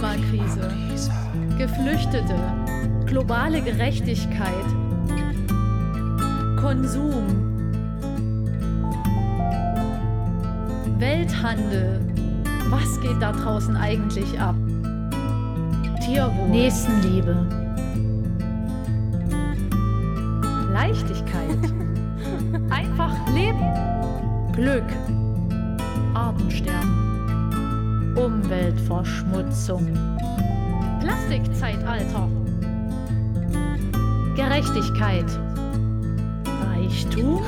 Klimakrise, Geflüchtete, globale Gerechtigkeit, Konsum, Welthandel. Was geht da draußen eigentlich ab? Tierwohl. Nächstenliebe. Leichtigkeit. Einfach leben. Glück. Artensterben. Umweltverschmutzung. Plastikzeitalter. Gerechtigkeit. Reichtum.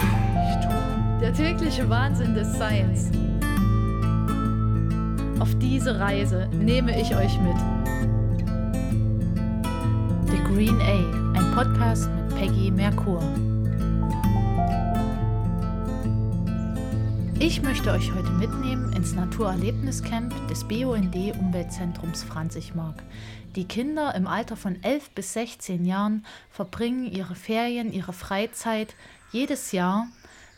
Der tägliche Wahnsinn des Seins. Auf diese Reise nehme ich euch mit. The Green A, ein Podcast mit Peggy Merkur. Ich möchte euch heute mitnehmen ins Naturerlebniscamp des BUND Umweltzentrums Franzigmark. Die Kinder im Alter von 11 bis 16 Jahren verbringen ihre Ferien, ihre Freizeit jedes Jahr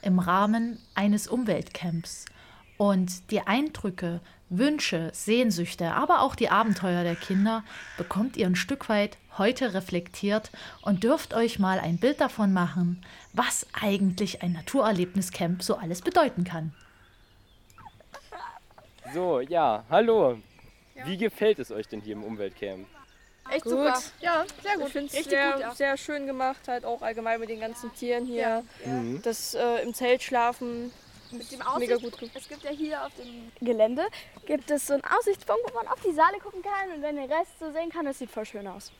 im Rahmen eines Umweltcamps. Und die Eindrücke, Wünsche, Sehnsüchte, aber auch die Abenteuer der Kinder bekommt ihr ein Stück weit heute reflektiert und dürft euch mal ein Bild davon machen, was eigentlich ein Naturerlebniscamp so alles bedeuten kann. So, ja, hallo. Wie gefällt es euch denn hier im Umweltcamp? Echt Gut. super. Ja, sehr gut. Ich finde es Richtig sehr, gut, ja. sehr schön gemacht, halt auch allgemein mit den ganzen Tieren hier. Ja. Mhm. Das äh, im Zelt schlafen. Mit dem Mega Aussicht, gut gemacht. es gibt ja hier auf dem Gelände gibt es so einen Aussichtspunkt, wo man auf die Saale gucken kann und dann den Rest so sehen kann. Das sieht voll schön aus.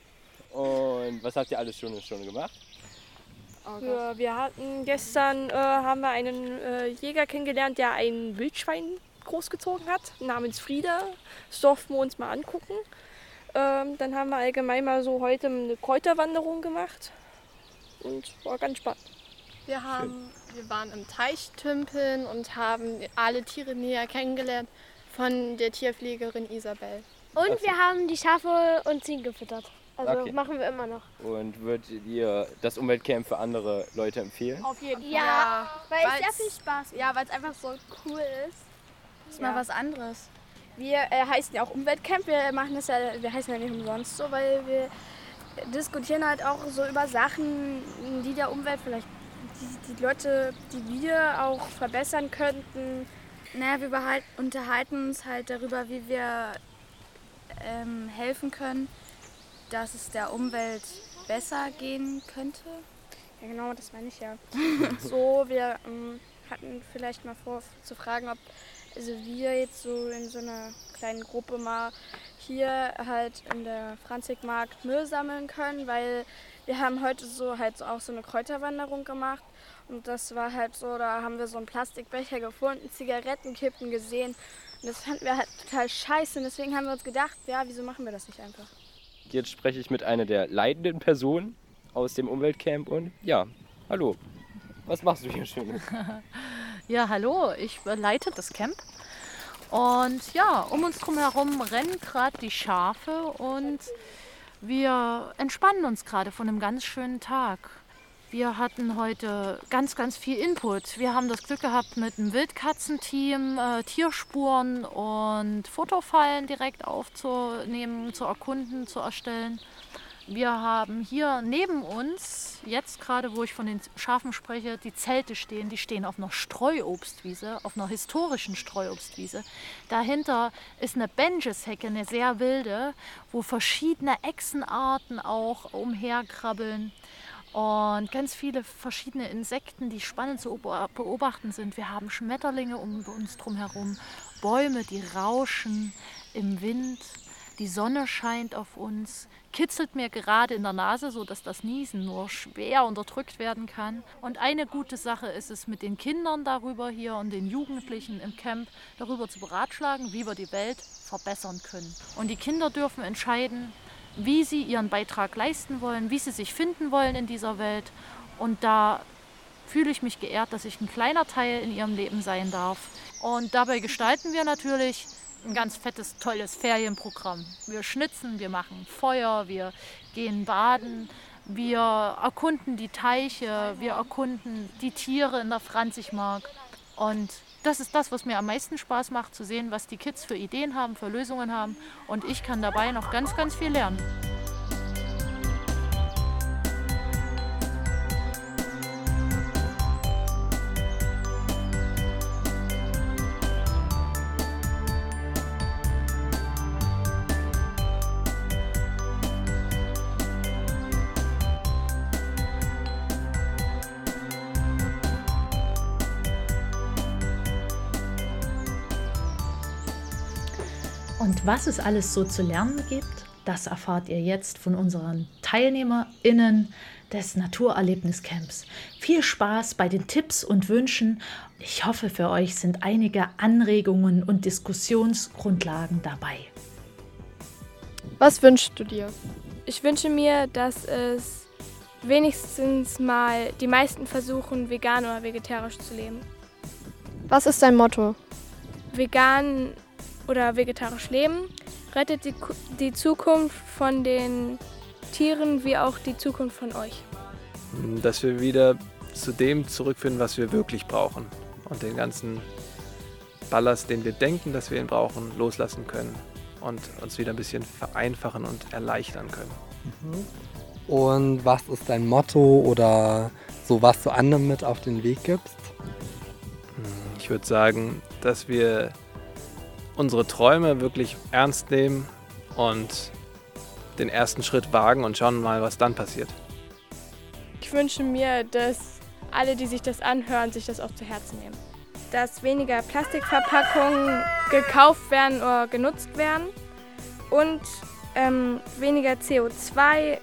Und was habt ihr alles schon, schon gemacht? Wir, wir hatten gestern äh, haben wir einen äh, Jäger kennengelernt, der ein Wildschwein großgezogen hat, namens Frieda. Das durften wir uns mal angucken. Ähm, dann haben wir allgemein mal so heute eine Kräuterwanderung gemacht. Und war ganz spannend. Wir, haben, wir waren im Teich tümpeln und haben alle Tiere näher kennengelernt von der Tierpflegerin Isabel. Und Okay. wir haben die Schafe und Ziegen gefüttert. Also Okay. machen wir immer noch. Und würdet ihr das Umweltcamp für andere Leute empfehlen? Auf jeden Fall. Ja, weil es sehr viel Spaß macht. Ja, weil es einfach so cool ist. Ist mal Ja. was anderes. Wir äh, heißen ja auch Umweltcamp. Wir machen das ja, wir heißen ja nicht umsonst so, weil wir diskutieren halt auch so über Sachen, die der Umwelt vielleicht, die, die Leute, die wir auch verbessern könnten. Naja, wir behalt, unterhalten uns halt darüber, wie wir ähm, helfen können, dass es der Umwelt besser gehen könnte. Ja, genau, das meine ich ja. so, wir ähm, hatten vielleicht mal vor zu fragen, ob also wir jetzt so in so einer kleinen Gruppe mal hier halt in der Franzigmarkt Müll sammeln können, weil wir haben heute so halt so auch so eine Kräuterwanderung gemacht und das war halt so, da haben wir so einen Plastikbecher gefunden, Zigarettenkippen gesehen und das fanden wir halt total scheiße und deswegen haben wir uns gedacht, ja, wieso machen wir das nicht einfach? Jetzt spreche ich mit einer der leitenden Personen aus dem Umweltcamp und ja, hallo. Was machst du hier Schönes? Ja, hallo, ich leite das Camp. Und ja, um uns drum herum rennen gerade die Schafe und wir entspannen uns gerade von einem ganz schönen Tag. Wir hatten heute ganz, ganz viel Input. Wir haben das Glück gehabt, mit einem Wildkatzenteam äh, Tierspuren und Fotofallen direkt aufzunehmen, zu erkunden, zu erstellen. Wir haben hier neben uns, jetzt gerade wo ich von den Schafen spreche, die Zelte stehen. Die stehen auf einer Streuobstwiese, auf einer historischen Streuobstwiese. Dahinter ist eine Benjeshecke, eine sehr wilde, wo verschiedene Echsenarten auch umherkrabbeln. Und ganz viele verschiedene Insekten, die spannend zu beob- beobachten sind. Wir haben Schmetterlinge um uns drum herum, Bäume, die rauschen im Wind. Die Sonne scheint auf uns, kitzelt mir gerade in der Nase, sodass das Niesen nur schwer unterdrückt werden kann. Und eine gute Sache ist es, mit den Kindern darüber hier und den Jugendlichen im Camp darüber zu beratschlagen, wie wir die Welt verbessern können. Und die Kinder dürfen entscheiden, wie sie ihren Beitrag leisten wollen, wie sie sich finden wollen in dieser Welt. Und da fühle ich mich geehrt, dass ich ein kleiner Teil in ihrem Leben sein darf. Und dabei gestalten wir natürlich ein ganz fettes, tolles Ferienprogramm. Wir schnitzen, wir machen Feuer, wir gehen baden, wir erkunden die Teiche, wir erkunden die Tiere in der Franzigmark. Und das ist das, was mir am meisten Spaß macht, zu sehen, was die Kids für Ideen haben, für Lösungen haben. Und ich kann dabei noch ganz, ganz viel lernen. Und was es alles so zu lernen gibt, das erfahrt ihr jetzt von unseren TeilnehmerInnen des Naturerlebniscamps. Viel Spaß bei den Tipps und Wünschen. Ich hoffe, für euch sind einige Anregungen und Diskussionsgrundlagen dabei. Was wünschst du dir? Ich wünsche mir, dass es wenigstens mal die meisten versuchen, vegan oder vegetarisch zu leben. Was ist dein Motto? Vegan oder vegetarisch leben rettet die, die Zukunft von den Tieren wie auch die Zukunft von euch. Dass wir wieder zu dem zurückfinden, was wir wirklich brauchen und den ganzen Ballast, den wir denken, dass wir ihn brauchen, loslassen können und uns wieder ein bisschen vereinfachen und erleichtern können. Mhm. Und was ist dein Motto oder so, was du anderen mit auf den Weg gibst? Ich würde sagen, dass wir unsere Träume wirklich ernst nehmen und den ersten Schritt wagen und schauen mal, was dann passiert. Ich wünsche mir, dass alle, die sich das anhören, sich das auch zu Herzen nehmen. Dass weniger Plastikverpackungen gekauft werden oder genutzt werden und ähm, weniger CO2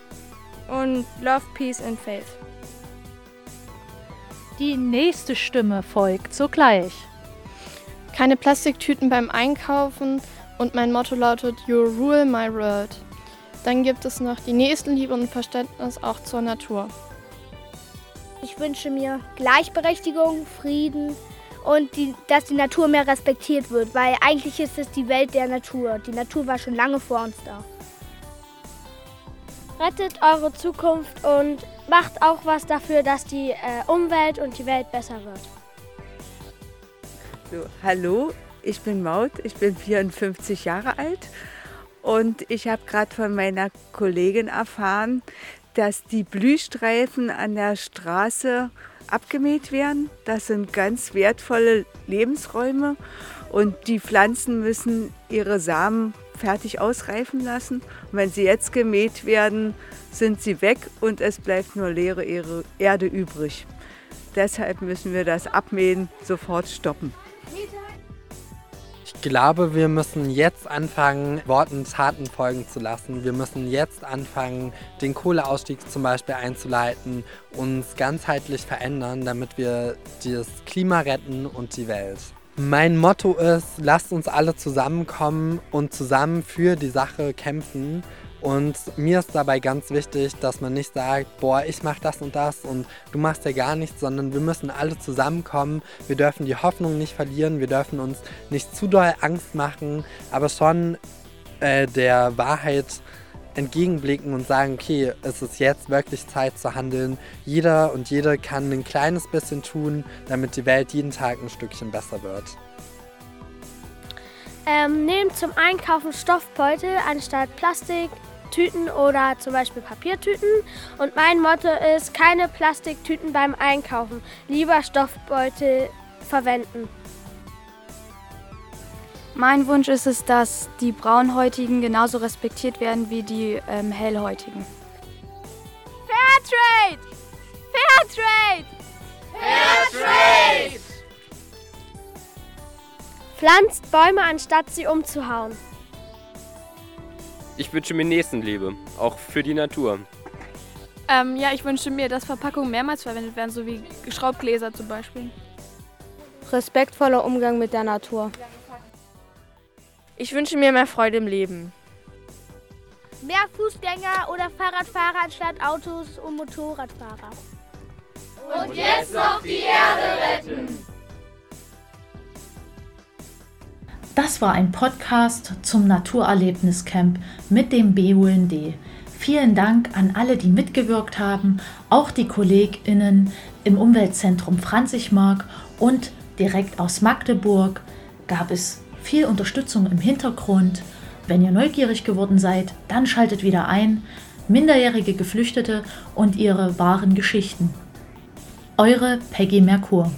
und Love, Peace and Faith. Die nächste Stimme folgt sogleich. Keine Plastiktüten beim Einkaufen und mein Motto lautet You rule my world. Dann gibt es noch die Nächstenliebe und Verständnis auch zur Natur. Ich wünsche mir Gleichberechtigung, Frieden und die, dass die Natur mehr respektiert wird, weil eigentlich ist es die Welt der Natur. Die Natur war schon lange vor uns da. Rettet eure Zukunft und macht auch was dafür, dass die äh, Umwelt und die Welt besser wird. So, hallo, ich bin Maud, ich bin 54 Jahre alt und ich habe gerade von meiner Kollegin erfahren, dass die Blühstreifen an der Straße abgemäht werden. Das sind ganz wertvolle Lebensräume und die Pflanzen müssen ihre Samen fertig ausreifen lassen. Und wenn sie jetzt gemäht werden, sind sie weg und es bleibt nur leere Erde übrig. Deshalb müssen wir das Abmähen sofort stoppen. Ich glaube, wir müssen jetzt anfangen, Worten Taten folgen zu lassen. Wir müssen jetzt anfangen, den Kohleausstieg zum Beispiel einzuleiten, uns ganzheitlich verändern, damit wir das Klima retten und die Welt. Mein Motto ist, lasst uns alle zusammenkommen und zusammen für die Sache kämpfen. Und mir ist dabei ganz wichtig, dass man nicht sagt, boah, ich mach das und das und du machst ja gar nichts, sondern wir müssen alle zusammenkommen. Wir dürfen die Hoffnung nicht verlieren, wir dürfen uns nicht zu doll Angst machen, aber schon äh, der Wahrheit entgegenblicken und sagen, okay, es ist jetzt wirklich Zeit zu handeln. Jeder und jede kann ein kleines bisschen tun, damit die Welt jeden Tag ein Stückchen besser wird. Ähm, nehmt zum Einkaufen Stoffbeutel anstatt Plastik, Tüten oder zum Beispiel Papiertüten. Und mein Motto ist, keine Plastiktüten beim Einkaufen, lieber Stoffbeutel verwenden. Mein Wunsch ist es, dass die Braunhäutigen genauso respektiert werden wie die ähm, Hellhäutigen. Fairtrade! Fairtrade! Fairtrade! Pflanzt Bäume, anstatt sie umzuhauen. Ich wünsche mir Nächstenliebe, auch für die Natur. Ähm, ja, ich wünsche mir, dass Verpackungen mehrmals verwendet werden, so wie Schraubgläser zum Beispiel. Respektvoller Umgang mit der Natur. Ich wünsche mir mehr Freude im Leben. Mehr Fußgänger oder Fahrradfahrer anstatt Autos und Motorradfahrer. Und jetzt noch die Erde retten. Das war ein Podcast zum Naturerlebniscamp mit dem BUND. Vielen Dank an alle, die mitgewirkt haben, auch die KollegInnen im Umweltzentrum Franzigmark und direkt aus Magdeburg gab es viel Unterstützung im Hintergrund. Wenn ihr neugierig geworden seid, dann schaltet wieder ein. Minderjährige Geflüchtete und ihre wahren Geschichten. Eure Peggy Merkur.